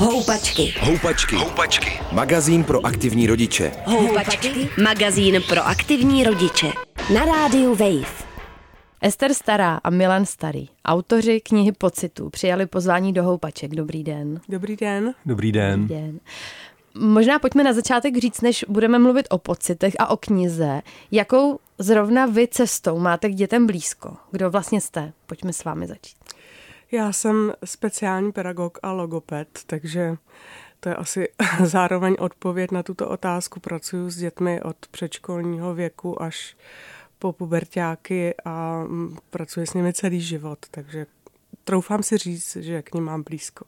Houpačky. Houpačky. Houpačky. Magazín pro aktivní rodiče. Houpačky. Magazín pro aktivní rodiče. Na rádiu Wave. Ester Stará a Milan Starý, autoři knihy Pocitů, přijali pozvání do Houpaček. Dobrý den. Dobrý den. Dobrý den. Dobrý den. Možná pojďme na začátek říct, než budeme mluvit o pocitech a o knize. Jakou zrovna vy cestou máte k dětem blízko? Kdo vlastně jste? Pojďme s vámi začít. Já jsem speciální pedagog a logoped, takže to je asi zároveň odpověď na tuto otázku. Pracuji s dětmi od předškolního věku až po pubertáky a mm, pracuji s nimi celý život, takže troufám si říct, že k ním mám blízko.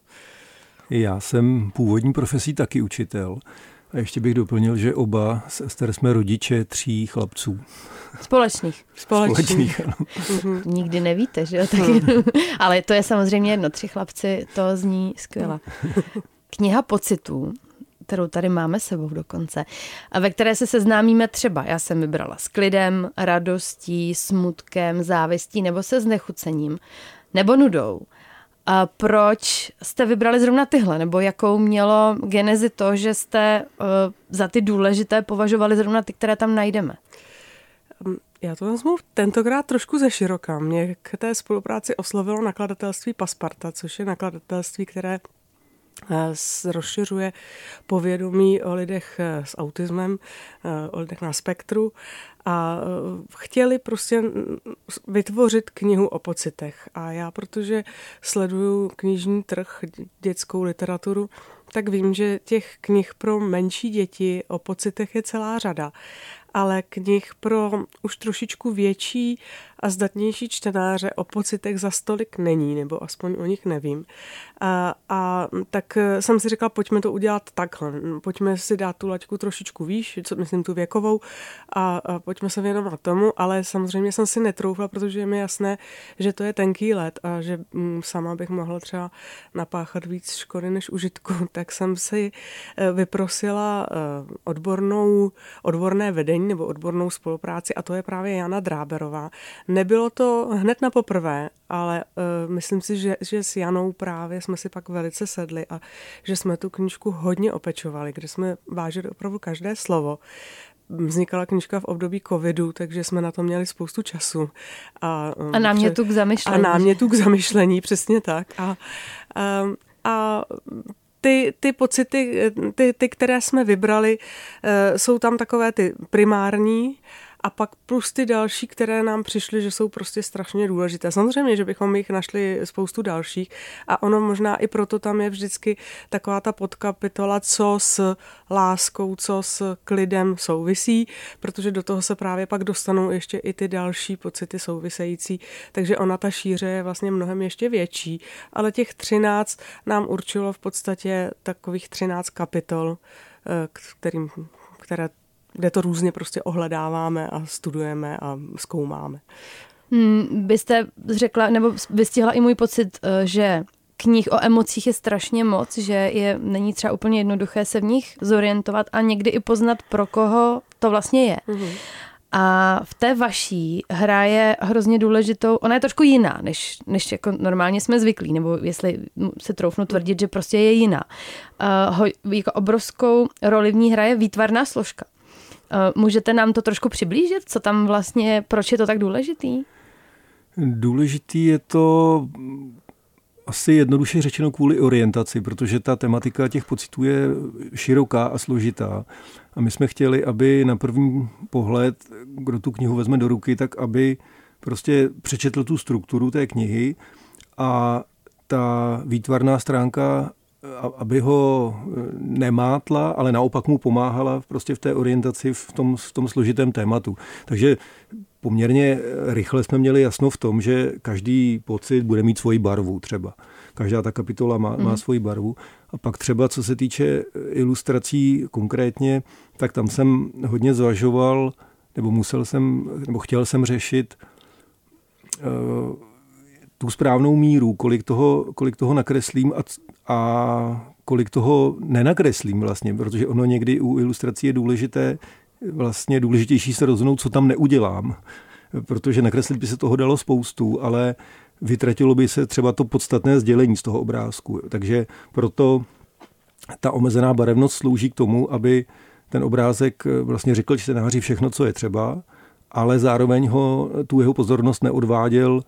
Já jsem původní profesí taky učitel. A ještě bych doplnil, že oba s Ester jsme rodiče tří chlapců. Společných. Společných. Společných ano. Nikdy nevíte, že jo? Tak, ale to je samozřejmě jedno. Tři chlapci, to zní skvěle. Kniha pocitů, kterou tady máme sebou dokonce, a ve které se seznámíme třeba, já jsem vybrala s klidem, radostí, smutkem, závistí nebo se znechucením, nebo nudou. A proč jste vybrali zrovna tyhle? Nebo jakou mělo genezi to, že jste uh, za ty důležité považovali zrovna ty, které tam najdeme? Já to vezmu tentokrát trošku ze široka. Mě k té spolupráci oslovilo nakladatelství Pasparta, což je nakladatelství, které rozšiřuje povědomí o lidech eh, s autismem, o lidech na spektru a chtěli prostě vytvořit knihu o pocitech. A já, protože sleduju knižní trh, dětskou literaturu, tak vím, že těch knih pro menší děti o pocitech je celá řada ale knih pro už trošičku větší a zdatnější čtenáře o pocitech za stolik není, nebo aspoň o nich nevím. A, a tak jsem si říkala, pojďme to udělat takhle. Pojďme si dát tu laťku trošičku výš, co myslím tu věkovou, a, a pojďme se věnovat tomu, ale samozřejmě jsem si netroufla, protože je mi jasné, že to je tenký let a že mm, sama bych mohla třeba napáchat víc škody než užitku, tak jsem si eh, vyprosila eh, odbornou, odborné vedení nebo odbornou spolupráci a to je právě Jana Dráberová. Nebylo to hned na poprvé, ale uh, myslím si, že, že s Janou právě jsme si pak velice sedli a že jsme tu knížku hodně opečovali, kde jsme vážili opravdu každé slovo vznikala knižka v období covidu, takže jsme na to měli spoustu času. A, um, a námětu k zamyšlení. A námětu k zamyšlení, přesně tak. A, a, a ty, ty pocity, ty, ty, které jsme vybrali, jsou tam takové ty primární, a pak plus ty další, které nám přišly, že jsou prostě strašně důležité. Samozřejmě, že bychom jich našli spoustu dalších. A ono možná i proto tam je vždycky taková ta podkapitola, co s láskou, co s klidem souvisí, protože do toho se právě pak dostanou ještě i ty další pocity související, takže ona ta šíře je vlastně mnohem ještě větší, ale těch 13 nám určilo v podstatě takových 13 kapitol, eh, kterým, které kde to různě prostě ohledáváme a studujeme a zkoumáme. Hmm, byste řekla, nebo vystihla i můj pocit, eh, že knih o emocích je strašně moc, že je, není třeba úplně jednoduché se v nich zorientovat a někdy i poznat, pro koho to vlastně je. Mm-hmm. A v té vaší hraje hrozně důležitou, ona je trošku jiná, než, než jako normálně jsme zvyklí, nebo jestli se troufnu tvrdit, že prostě je jiná. Uh, ho, jako obrovskou roli v ní hraje výtvarná složka. Eh, můžete nám to trošku přiblížit, co tam vlastně, proč je to tak důležitý? Důležitý je to asi jednoduše řečeno kvůli orientaci, protože ta tematika těch pocitů je široká a složitá. A my jsme chtěli, aby na první pohled, kdo tu knihu vezme do ruky, tak aby prostě přečetl tu strukturu té knihy a ta výtvarná stránka aby ho e, nemátla, ale naopak mu pomáhala prostě v té orientaci v tom, v tom složitém tématu. Takže poměrně rychle jsme měli jasno v tom, že každý pocit bude mít svoji barvu třeba. Každá ta kapitola má, má mhm. svoji barvu. A pak třeba, co se týče ilustrací konkrétně, tak tam jsem hodně zvažoval, nebo musel jsem, nebo chtěl jsem řešit uh, tu správnou míru, kolik toho, kolik toho nakreslím a, a kolik toho nenakreslím vlastně, protože ono někdy u ilustrací je důležité, vlastně důležitější se rozhodnout, co tam neudělám, protože nakreslit by se toho dalo spoustu, ale vytratilo by se třeba to podstatné sdělení z toho obrázku. Takže proto ta omezená barevnost slouží k tomu, aby ten obrázek vlastně řekl čtenáři všechno, co je třeba, ale zároveň ho, tu jeho pozornost neodváděl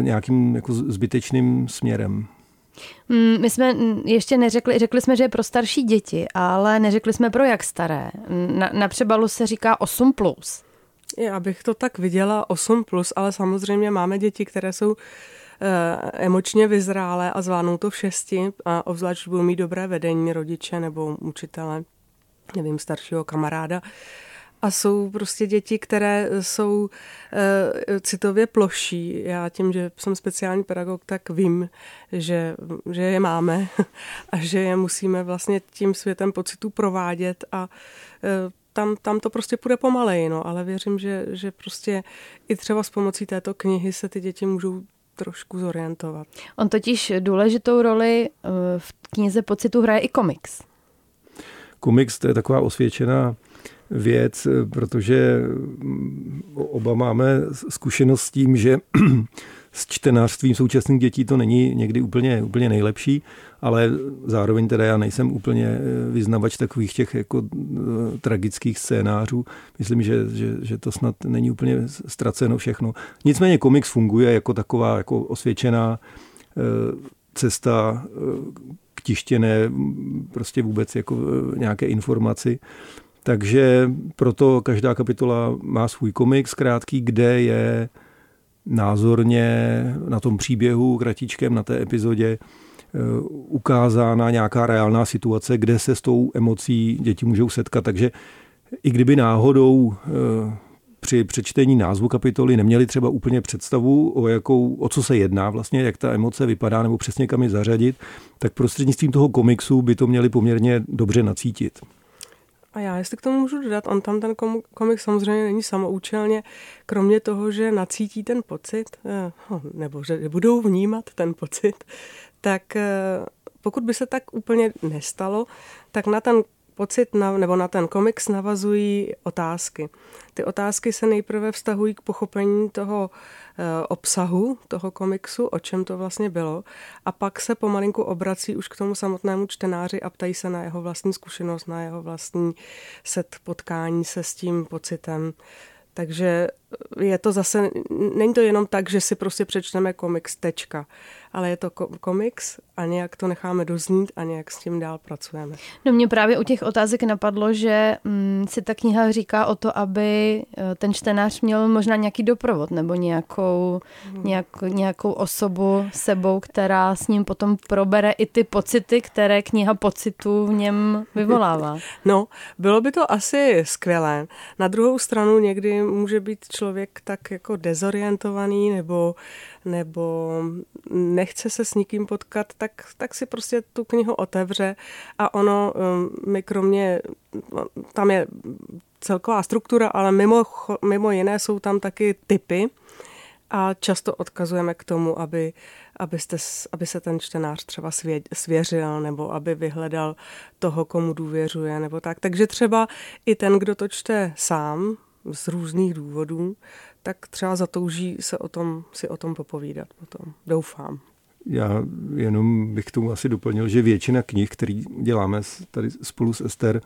nějakým jako zbytečným směrem. Mm, my jsme ještě neřekli, řekli jsme, že je pro starší děti, ale neřekli jsme pro jak staré. Na, na přebalu se říká 8+. Plus. Já bych to tak viděla 8+, plus, ale samozřejmě máme děti, které jsou eh, emočně vyzrálé a zvládnou to v šesti a obzvlášť budou mít dobré vedení rodiče nebo učitele, nevím, staršího kamaráda, a jsou prostě děti, které jsou uh, citově ploší. Já tím, že jsem speciální pedagog, tak vím, že, že je máme a že je musíme vlastně tím světem pocitů provádět a uh, tam, tam to prostě půjde pomaleji, no, ale věřím, že, že prostě i třeba s pomocí této knihy se ty děti můžou trošku zorientovat. On totiž důležitou roli v knize pocitu hraje i komiks. Komiks to je taková osvědčená věc, protože oba máme zkušenost s tím, že s čtenářstvím současných dětí to není někdy úplně, úplně nejlepší, ale zároveň teda já nejsem úplně vyznavač takových těch jako eh, tragických scénářů. Myslím, že, že, že to snad není úplně ztraceno všechno. Nicméně komiks funguje jako taková jako osvědčená eh, cesta eh, k tištěné prostě vůbec jako nějaké informaci. Takže proto každá kapitola má svůj komiks krátký, kde je názorně na tom příběhu kratičkem, na té epizodě eh, ukázána nějaká reálná situace, kde se s tou emocí děti můžou setkat. Takže i kdyby náhodou eh, při přečtení názvu kapitoly neměli třeba úplně představu, o, jakou, o co se jedná vlastně, jak ta emoce vypadá, nebo přesně kam ji zařadit, tak prostřednictvím toho komiksu by to měli poměrně dobře nacítit. A já, jestli k tomu můžu dodat, on tam ten komik samozřejmě není samoučelně, kromě toho, že nacítí ten pocit, eh, hm, nebo že budou vnímat ten pocit, tak eh, pokud by se tak úplně nestalo, tak na ten pocit na, nebo na ten komiks navazují otázky. Ty otázky se nejprve vztahují k pochopení toho e, obsahu toho komiksu, o čem to vlastně bylo, a pak se pomalinku obrací už k tomu samotnému čtenáři a ptají se na jeho vlastní zkušenost, na jeho vlastní set potkání se s tím pocitem. Takže je to zase, není to jenom tak, že si prostě přečteme komiks, tečka ale je to komiks a nějak to necháme doznít a nějak s tím dál pracujeme. No mě právě u těch otázek napadlo, že mm, si ta kniha říká o to, aby eh, ten čtenář měl možná nějaký doprovod nebo nějakou, hmm. nějak, nějakou osobu sebou, která s ním potom probere i ty pocity, které kniha pocitů v něm vyvolává. No, bylo by to asi skvělé. Na druhou stranu někdy může být člověk tak jako dezorientovaný nebo nebo nechce se s nikým potkat, tak, tak si prostě tu knihu otevře a ono, um, my kromě, tam je celková struktura, ale mimo, mimo jiné jsou tam taky typy a často odkazujeme k tomu, aby, abyste, aby se ten čtenář třeba svěřil nebo aby vyhledal toho, komu důvěřuje nebo tak. Takže třeba i ten, kdo to čte sám z různých důvodů, tak třeba zatouží se o tom, si o tom popovídat potom. Doufám. Já jenom bych tomu asi doplnil, že většina knih, které děláme tady spolu s Ester,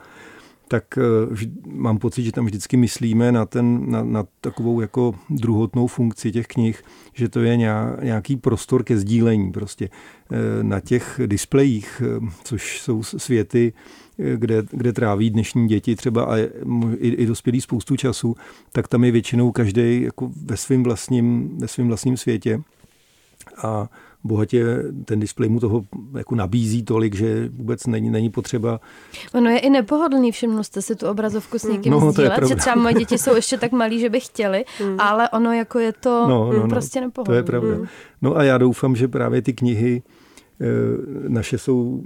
tak eh, mám pocit, že tam vždycky myslíme na, ten, na, na takovou jako druhotnou funkci těch knih, že to je nějaký prostor ke sdílení prostě. Eh, na těch displejích, eh, což jsou světy, kde, kde tráví dnešní děti třeba a i, i dospělí spoustu času, tak tam je většinou každý jako ve svém vlastním, ve svým vlastním světě. A bohatě ten displej mu toho jako nabízí tolik, že vůbec není, není potřeba. Ono je i nepohodlný, všimnu jste si tu obrazovku s někým no, sdílet, že třeba moje děti jsou ještě tak malí, že by chtěli, hmm. ale ono jako je to no, no, no, prostě nepohodlný. To je pravda. Hmm. No a já doufám, že právě ty knihy naše jsou,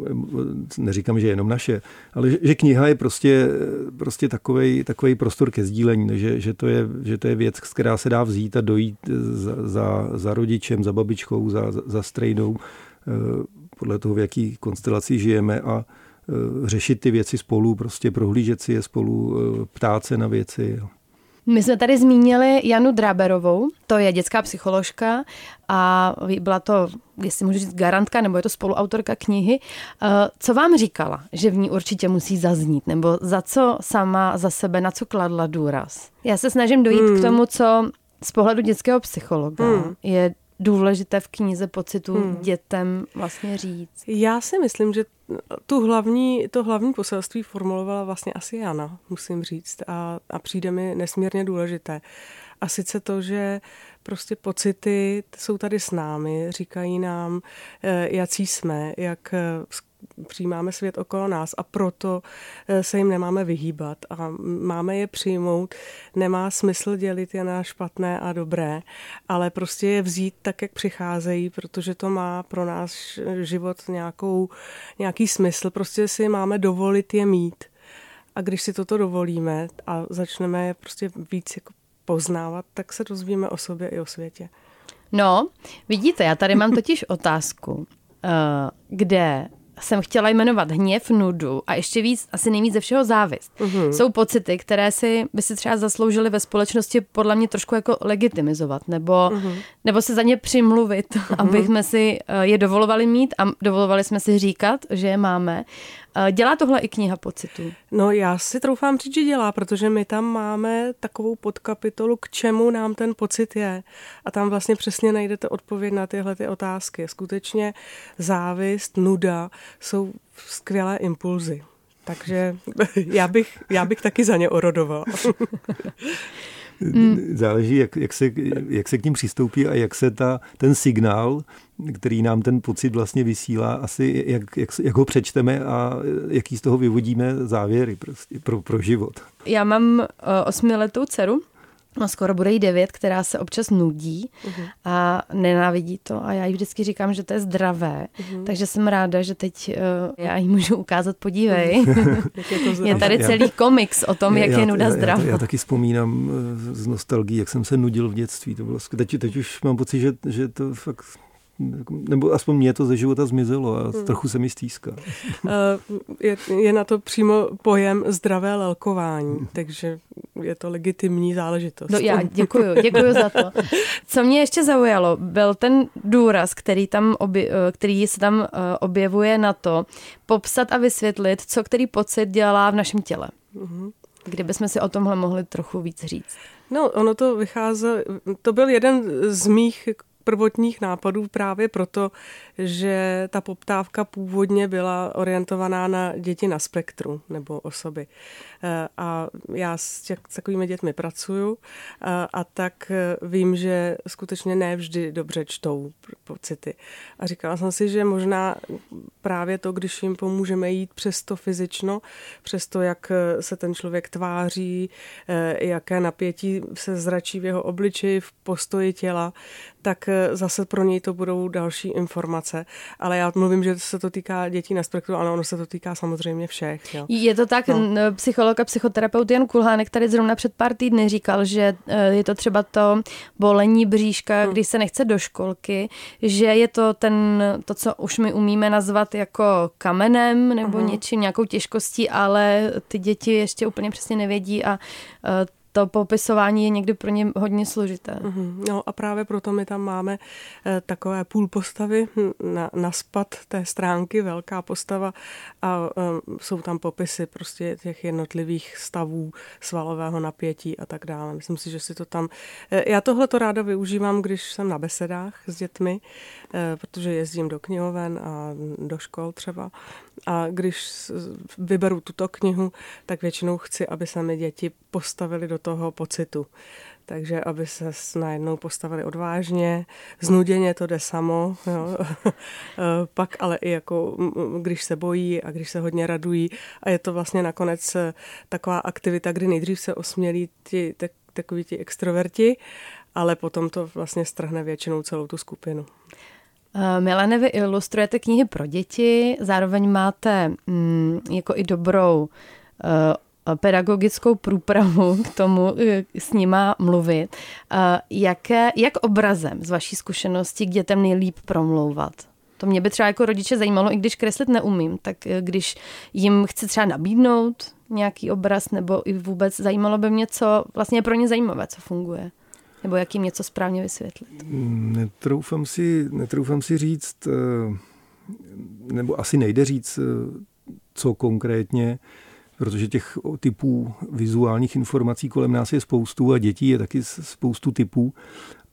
neříkám, že jenom naše, ale že, že kniha je prostě, prostě takový, takový prostor ke sdílení, že, že, to je, že to je věc, která se dá vzít a dojít za, za, za rodičem, za babičkou, za, za strejdou, eh, podle toho, v jaký konstelaci žijeme a eh, řešit ty věci spolu, prostě prohlížet si je spolu, ptát se na věci. My jsme tady zmínili Janu Draberovou, to je dětská psycholožka a byla to, jestli můžu říct, garantka, nebo je to spoluautorka knihy. Eh, co vám říkala, že v ní určitě musí zaznít, nebo za co sama za sebe, na co kladla důraz? Já se snažím dojít hmm. k tomu, co z pohledu dětského psychologa hmm. je důležité v knize pocitu hmm. dětem vlastně říct? Já si myslím, že tu hlavní, to hlavní poselství formulovala vlastně asi Jana, musím říct, a, a přijde mi nesmírně důležité. A sice to, že prostě pocity jsou tady s námi, říkají nám, eh, jaký jsme, jak eh, přijímáme svět okolo nás a proto eh, se jim nemáme vyhýbat a máme je přijmout. Nemá smysl dělit je na špatné a dobré, ale prostě je vzít tak, jak přicházejí, protože to má pro náš život nějakou, nějaký smysl. Prostě si máme dovolit je mít. A když si toto dovolíme a začneme je prostě víc jako poznávat, tak se dozvíme o sobě i o světě. No, vidíte, já tady mám totiž otázku, eh, kde jsem chtěla jmenovat hněv, nudu a ještě víc, asi nejvíc ze všeho závist. Mm-hmm. Jsou pocity, které si by si třeba zasloužily ve společnosti podle mě trošku jako legitimizovat nebo, mm-hmm. nebo se za ně přimluvit, mm-hmm. aby jsme si eh, je dovolovali mít a dovolovali jsme si říkat, že je máme. Eh, dělá tohle i kniha pocitů? No já si troufám říct, že dělá, protože my tam máme takovou podkapitolu, k čemu nám ten pocit je. A tam vlastně přesně najdete odpověď na tyhle ty otázky. Skutečně závist, nuda jsou skvělé impulzy. Takže já bych, já bych taky za ně orodoval. Mm. Záleží, jak, jak, se, jak se k ním přistoupí a jak se ta, ten signál, který nám ten pocit vlastně vysílá, asi jak, jak, jak ho přečteme a jaký z toho vyvodíme závěry prostě pro, pro život. Já mám uh, osmiletou dceru no skoro bude jí devět, která se občas nudí uh-huh. a nenávidí to a já jí vždycky říkám, že to je zdravé, uh-huh. takže jsem ráda, že teď uh, já jí můžu ukázat, podívej. Uh-huh. je, tady celý komiks o tom, já, jak je nuda zdravá. Já, já, já taky vzpomínám eh, z nostalgií, jak jsem se nudil v dětství. To bylo, teď, teď už mám pocit, že, že to fakt nebo aspoň mě to ze života zmizelo a hmm. trochu se mi stýská. Eh, je, je na to přímo pojem zdravé lelkování, hmm. takže je to legitimní záležitost. No já děkuju, děkuju za to. Co mě ještě zaujalo, byl ten důraz, který, tam obje, eh, který se tam eh, objevuje na to, popsat a vysvětlit, co který pocit dělá v našem těle. Mm-hmm. Kdybychom si o tomhle mohli trochu víc říct. No, ono to vycházelo, to byl jeden z mých prvotních nápadů právě proto, že ta poptávka původně byla orientovaná na děti na spektru nebo osoby. Eh, a já s, těch, s takovými dětmi pracuju a, a tak eh, vím, že skutečně ne vždy dobře čtou pocity. A říkala jsem si, že možná právě to, když jim pomůžeme jít přes to fyzično, přes to, jak eh, se ten člověk tváří, jaké napětí se zračí v jeho obličeji, v postoji těla, tak zase pro něj to budou další informace. Ale já mluvím, že se to týká dětí na spektru, ale ono se to týká samozřejmě všech. Jo. Je to tak, no. psycholog a psychoterapeut Jan Kulhánek tady zrovna před pár týdny říkal, že eh, je to třeba to bolení bříška, hmm. když se nechce do školky, že je to ten, to, co už my umíme nazvat jako kamenem nebo uh-huh. něčím, nějakou těžkostí, ale ty děti ještě úplně přesně nevědí a eh, to popisování je někdy pro ně hodně složité. Mm-hmm. No a právě proto my tam máme eh, takové půl postavy na, na spad té stránky, velká postava a eh, jsou tam popisy prostě těch jednotlivých stavů svalového napětí a tak dále. Myslím si, že si to tam... Eh, já tohle to ráda využívám, když jsem na besedách s dětmi, protože jezdím do knihoven a do škol třeba a když vyberu tuto knihu, tak většinou chci, aby se mi děti postavili do toho pocitu. Takže aby se najednou postavili odvážně, znuděně to jde samo, jo. pak ale i jako, když se bojí a když se hodně radují a je to vlastně nakonec e, taková aktivita, kdy nejdřív se osmělí ti, tak, takoví ti extroverti, ale potom to vlastně strhne většinou celou tu skupinu. Eh, Milene, vy ilustrujete knihy pro děti, zároveň máte mm, jako i dobrou uh, pedagogickou průpravu k tomu eh, s nima mluvit. Uh, jaké, jak obrazem z vaší zkušenosti k dětem nejlíp promlouvat? To mě by třeba jako rodiče zajímalo, i když kreslit neumím, tak když jim chci třeba nabídnout nějaký obraz, nebo i vůbec zajímalo by mě, co vlastně je pro ně zajímavé, co funguje. Nebo jak jim něco správně vysvětlit. Netroufám si, netroufám si říct, eh, nebo asi nejde říct, eh, co konkrétně, protože těch typů vizuálních informací kolem nás je spoustu a dětí je taky spoustu typů,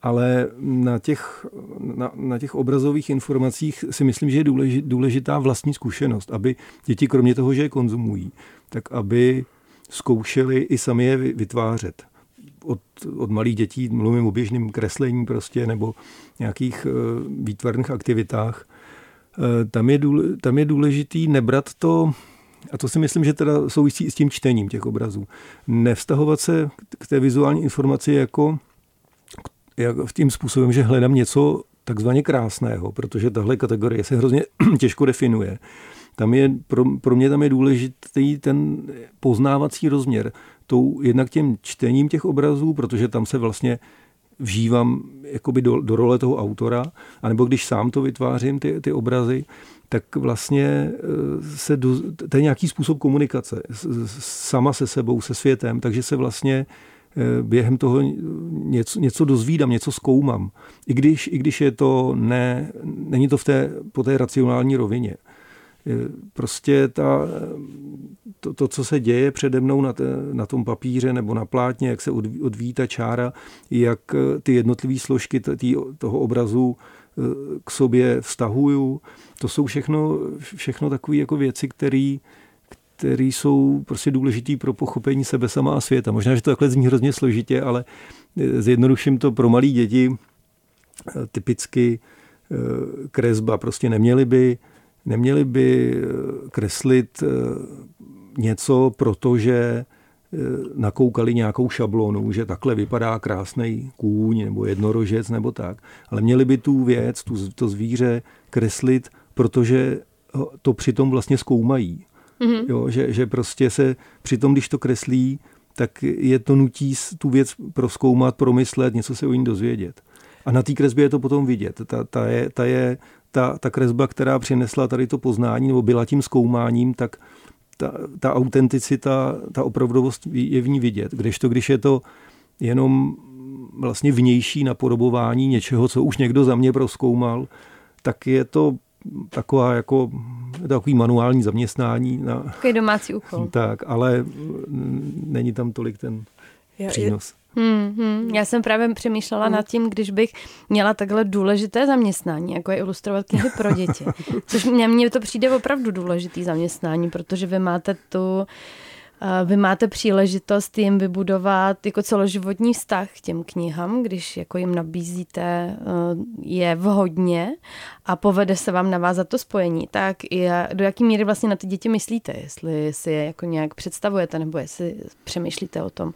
ale na těch, na, na těch obrazových informacích si myslím, že je důležitá vlastní zkušenost, aby děti kromě toho, že je konzumují, tak aby zkoušeli i sami je vytvářet. Od, od malých dětí mluvím o běžném kreslení prostě nebo nějakých uh, výtvarných aktivitách. Uh, tam, je důle, tam je důležitý nebrat to a to si myslím, že teda souvisí i s tím čtením těch obrazů. Nevztahovat se k té vizuální informaci jako jak v tím způsobem, že hledám něco takzvaně krásného, protože tahle kategorie se hrozně těžko definuje. Tam je, pro, pro mě tam je důležitý ten poznávací rozměr. Tou, jednak těm čtením těch obrazů, protože tam se vlastně vžívám jakoby do, do role toho autora, anebo když sám to vytvářím, ty, ty obrazy, tak vlastně eh, se do, to je nějaký způsob komunikace sama se sebou, se světem, takže se vlastně eh, během toho něco, něco dozvídám, něco zkoumám. I když, I když je to ne, není to v té, po té racionální rovině. Eh, prostě ta, to, to, co se děje přede mnou na, te, na tom papíře nebo na plátně, jak se odvíjí, odvíjí ta čára, jak ty jednotlivé složky tý, toho obrazu k sobě vztahuju. To jsou všechno, všechno takové jako věci, které které jsou prostě důležité pro pochopení sebe sama a světa. Možná, že to takhle zní hrozně složitě, ale zjednoduším to pro malé děti. Typicky kresba. Prostě neměli by, neměli by kreslit něco, protože Eh, nakoukali nějakou šablonu, že takhle vypadá krásný kůň nebo jednorožec nebo tak. Ale měli by tu věc, tu, to zvíře kreslit, protože to přitom vlastně zkoumají. Mm-hmm. Jo, že, že prostě se přitom, když to kreslí, tak je to nutí tu věc proskoumat, promyslet, něco se o ní dozvědět. A na té kresbě je to potom vidět. Ta, ta, je, ta, je, ta, ta kresba, která přinesla tady to poznání, nebo byla tím zkoumáním, tak ta, ta autenticita, ta opravdovost je v ní vidět. Kdežto, když je to jenom vlastně vnější napodobování něčeho, co už někdo za mě proskoumal, tak je to taková jako takový manuální zaměstnání. Na, takový domácí úkol. Tak, ale není tam tolik ten přínos. Hmm, hmm. Já jsem právě přemýšlela hmm. nad tím, když bych měla takhle důležité zaměstnání, jako je ilustrovat knihy pro děti. Což mně to přijde opravdu důležitý zaměstnání, protože vy máte tu vy máte příležitost jim vybudovat jako celoživotní vztah k těm knihám, když jako jim nabízíte eh, je vhodně a povede se vám navázat to spojení, tak je, do jaký míry vlastně na ty děti myslíte, jestli si je jako nějak představujete, nebo jestli přemýšlíte o tom,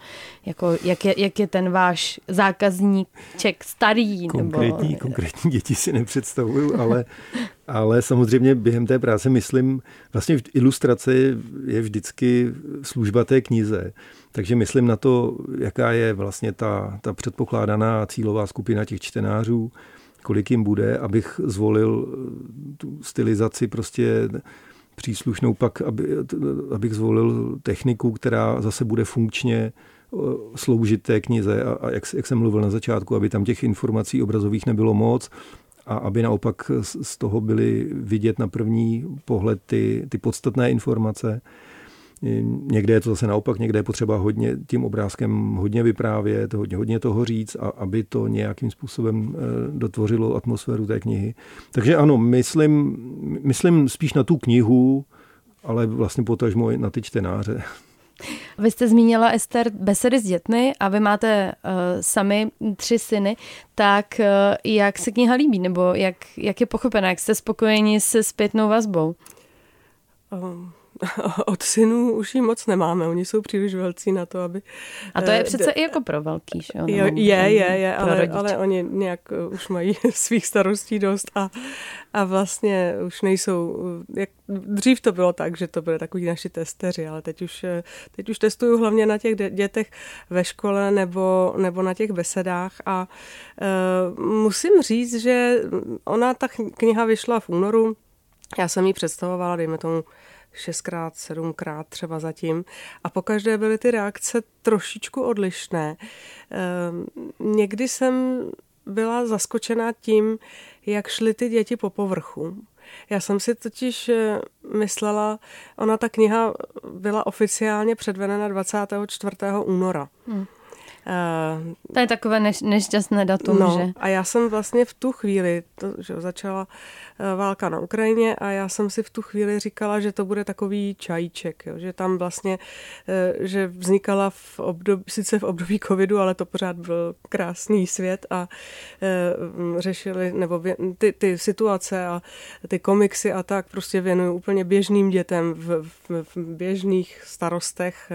jako jak, je, jak je ten váš zákazníček starý. Konkrétní, nebo... konkrétní děti si nepředstavuju, ale ale samozřejmě během té práce myslím, vlastně ilustrace je vždycky služba té knize. Takže myslím na to, jaká je vlastně ta, ta předpokládaná cílová skupina těch čtenářů, kolik jim bude, abych zvolil tu stylizaci prostě příslušnou pak, aby, abych zvolil techniku, která zase bude funkčně sloužit té knize a, a jak, jak jsem mluvil na začátku, aby tam těch informací obrazových nebylo moc, a aby naopak z toho byly vidět na první pohled ty, ty podstatné informace. Někde je to zase naopak, někde je potřeba hodně tím obrázkem hodně vyprávět, hodně, hodně toho říct, a aby to nějakým způsobem eh, dotvořilo atmosféru té knihy. Takže ano, myslím, myslím spíš na tu knihu, ale vlastně potažmo na ty čtenáře. Vy jste zmínila, Ester, besedy s dětmi a vy máte uh, sami tři syny, tak uh, jak se kniha líbí, nebo jak, jak je pochopená, jak jste spokojeni se zpětnou vazbou? Um, od synů už jí moc nemáme, oni jsou příliš velcí na to, aby... A to je eh, přece i jako pro velký, že? Jo, je, je, je, ale, ale oni nějak eh, už mají svých starostí dost a, a vlastně už nejsou, jak, dřív to bylo tak, že to byly takový naši testeři, ale teď už, teď už testuju hlavně na těch dětech ve škole nebo, nebo na těch besedách a uh, musím říct, že ona, ta kniha vyšla v únoru, já jsem ji představovala, dejme tomu, šestkrát, sedmkrát třeba zatím. A pokaždé byly ty reakce trošičku odlišné. Ehm, někdy jsem byla zaskočena tím, jak šly ty děti po povrchu. Já jsem si totiž eh, myslela, ona ta kniha byla oficiálně předvedena 24. února. Hmm. Uh, to je takové než, nešťastné datum, no, že? A já jsem vlastně v tu chvíli, to, že začala uh, válka na Ukrajině a já jsem si v tu chvíli říkala, že to bude takový čajíček, jo, že tam vlastně, uh, že vznikala v období, sice v období covidu, ale to pořád byl krásný svět a uh, řešili, nebo ty, ty situace a ty komiksy a tak prostě věnují úplně běžným dětem v, v, v běžných starostech.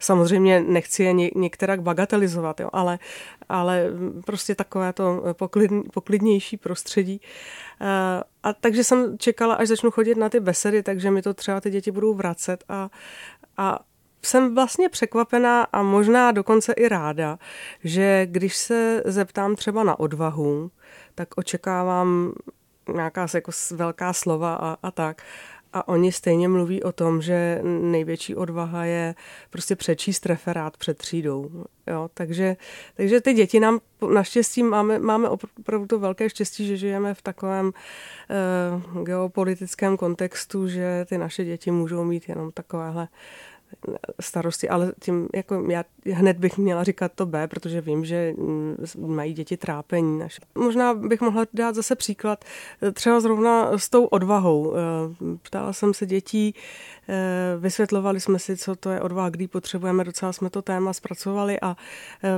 Samozřejmě nechci je ně, některak bagatelizovat, jo, ale, ale prostě takové to poklid, poklidnější prostředí. Eh, a takže jsem čekala, až začnu chodit na ty besedy, takže mi to třeba ty děti budou vracet a, a jsem vlastně překvapená a možná dokonce i ráda, že když se zeptám třeba na odvahu, tak očekávám nějaká jako velká slova a, a tak. A oni stejně mluví o tom, že největší odvaha je prostě přečíst referát před třídou. Jo, takže, takže ty děti nám naštěstí máme, máme opravdu to velké štěstí, že žijeme v takovém uh, geopolitickém kontextu, že ty naše děti můžou mít jenom takovéhle starosti, ale tím jako já hned bych měla říkat to B, protože vím, že mm, mají děti trápení. Naše. Možná bych mohla dát zase příklad třeba zrovna s tou odvahou. Eh, ptala jsem se dětí, eh, vysvětlovali jsme si, co to je odvaha, kdy potřebujeme, docela jsme to téma zpracovali a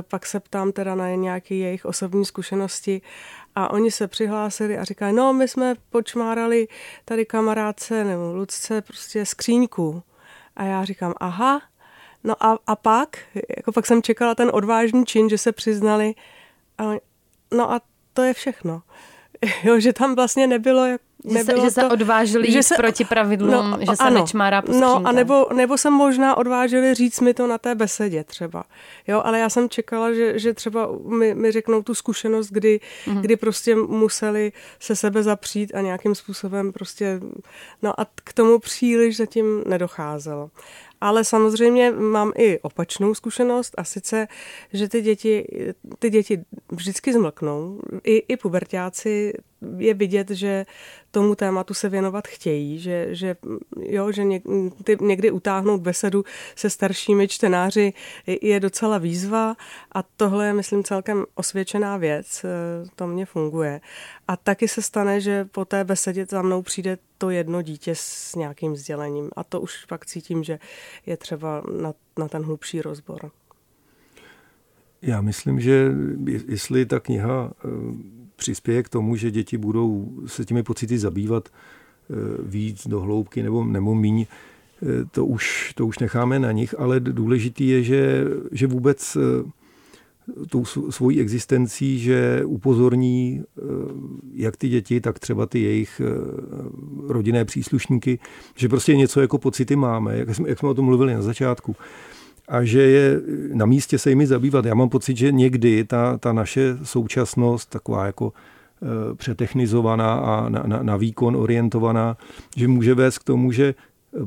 pak se ptám teda na nějaké jejich osobní zkušenosti a oni se přihlásili a říkali, no my jsme počmárali tady kamarádce nebo Lucce prostě skříňku a já říkám, aha, no a, a pak, jako pak jsem čekala ten odvážný čin, že se přiznali, a, no a to je všechno. Jo, že tam vlastně nebylo, jak že se, že se odvážili že se, proti pravidlům, no, že se ano, nečmárá po No a nebo, nebo se možná odvážili říct mi to na té besedě třeba. Jo, ale já jsem čekala, že, že třeba mi, mi řeknou tu zkušenost, kdy, mm-hmm. kdy prostě museli se sebe zapřít a nějakým způsobem prostě, no a k tomu příliš zatím nedocházelo. Ale samozřejmě mám i opačnou zkušenost a sice, že ty děti, ty děti vždycky zmlknou. I, i pubertáci je vidět, že tomu tématu se věnovat chtějí, že, že, jo, že ně, ty, někdy utáhnout besedu se staršími čtenáři je docela výzva a tohle je, myslím, celkem osvědčená věc, to mně funguje. A taky se stane, že po té besedě za mnou přijde to jedno dítě s nějakým vzdělením a to už pak cítím, že je třeba na, na ten hlubší rozbor. Já myslím, že jestli ta kniha eh, přispěje k tomu, že děti budou se těmi pocity zabývat eh, víc do hloubky nebo, nebo míň, eh, to už, to už necháme na nich, ale důležitý je, že, že vůbec tou svojí existencí, že upozorní jak ty děti, tak třeba ty jejich rodinné příslušníky, že prostě něco jako pocity máme, jak jsme, jak jsme o tom mluvili na začátku a že je na místě se jimi zabývat. Já mám pocit, že někdy ta, ta naše současnost, taková jako e, přetechnizovaná a na, na, na výkon orientovaná, že může vést k tomu, že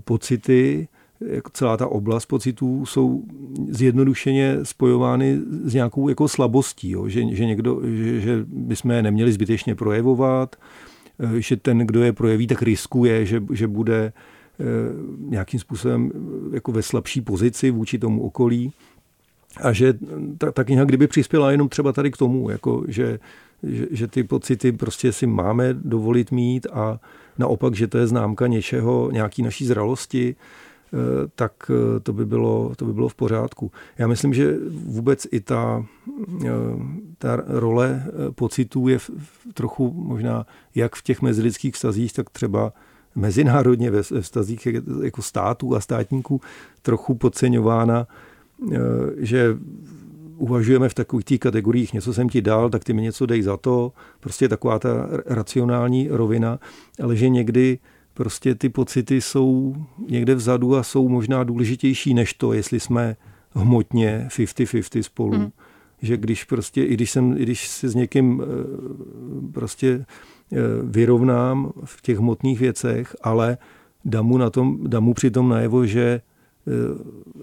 pocity, jako celá ta oblast pocitů jsou zjednodušeně spojovány s nějakou jako slabostí, jo? Že, že, někdo, že, že bychom je neměli zbytečně projevovat, že ten, kdo je projeví, tak riskuje, že, že bude Eh, nějakým způsobem eh, jako ve slabší pozici vůči tomu okolí. A že ta, ta kniha kdyby přispěla jenom třeba tady k tomu, jako že, že, že ty pocity prostě si máme dovolit mít a naopak, že to je známka něčeho, nějaký naší zralosti, eh, tak to by, bylo, to by bylo v pořádku. Já myslím, že vůbec i ta, ta role pocitů je v, v trochu možná jak v těch mezilidských vztazích, tak třeba mezinárodně ve, vztazích jako států a státníků trochu podceňována, eh, že uvažujeme v takových těch kategoriích, něco jsem ti dal, tak ty mi něco dej za to, prostě taková ta racionální rovina, ale že někdy prostě ty pocity jsou někde vzadu a jsou možná důležitější než to, jestli jsme hmotně 50-50 spolu. Hmm. Že když prostě, i když, jsem, i když se s někým eh, prostě vyrovnám v těch hmotných věcech, ale dám mu, na tom, dám mu přitom najevo, že eh,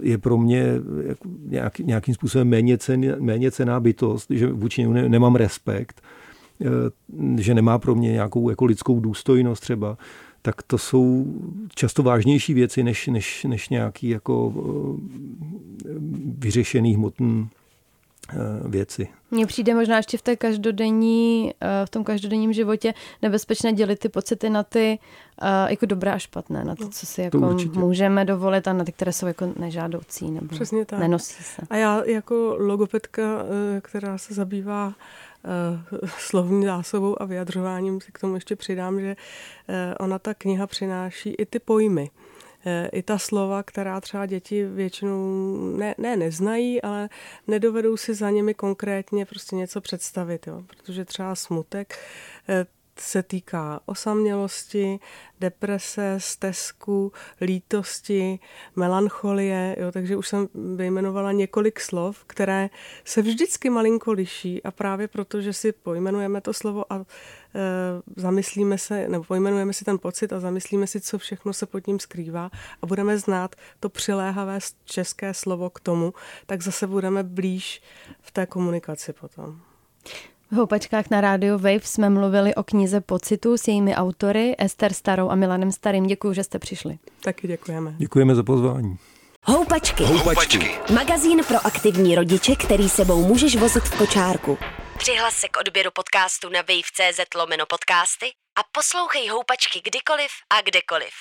je pro mě nějak, nějakým způsobem méně, cen, méně cená bytost, že vůči němu nemám respekt, že nemá pro mě nějakou jako lidskou důstojnost třeba, tak to jsou často vážnější věci než, než, než nějaký jako eh, vyřešený hmotný eh, věci. Mně přijde možná ještě v té každodenní, eh, v tom každodenním životě nebezpečné dělit ty pocity na ty jako dobré a špatné, na to, co si jako můžeme dovolit a na ty, které jsou jako nežádoucí nebo Přesně tak. nenosí se. A já jako logopedka, která se zabývá Eh, slovní zásobou a vyjadřováním si k tomu ještě přidám, že eh, ona ta kniha přináší i ty pojmy eh, i ta slova, která třeba děti většinou ne, ne neznají, ale nedovedou si za nimi konkrétně prostě něco představit, jo? protože třeba smutek se týká osamělosti, deprese, stesku, lítosti, melancholie, jo, takže už jsem vyjmenovala několik slov, které se vždycky malinko liší a právě proto, že si pojmenujeme to slovo a e, zamyslíme se, nebo pojmenujeme si ten pocit a zamyslíme si, co všechno se pod ním skrývá a budeme znát to přiléhavé české slovo k tomu, tak zase budeme blíž v té komunikaci potom. V Houpačkách na rádio Wave jsme mluvili o knize Pocitu s jejími autory Ester Starou a Milanem Starým. Děkuji, že jste přišli. Taky děkujeme. Děkujeme za pozvání. Houpačky. Houpačky. Magazín pro aktivní rodiče, který sebou můžeš vozit v kočárku. Přihlas se k odběru podcastu na wave.cz lomeno podcasty a poslouchej Houpačky kdykoliv a kdekoliv.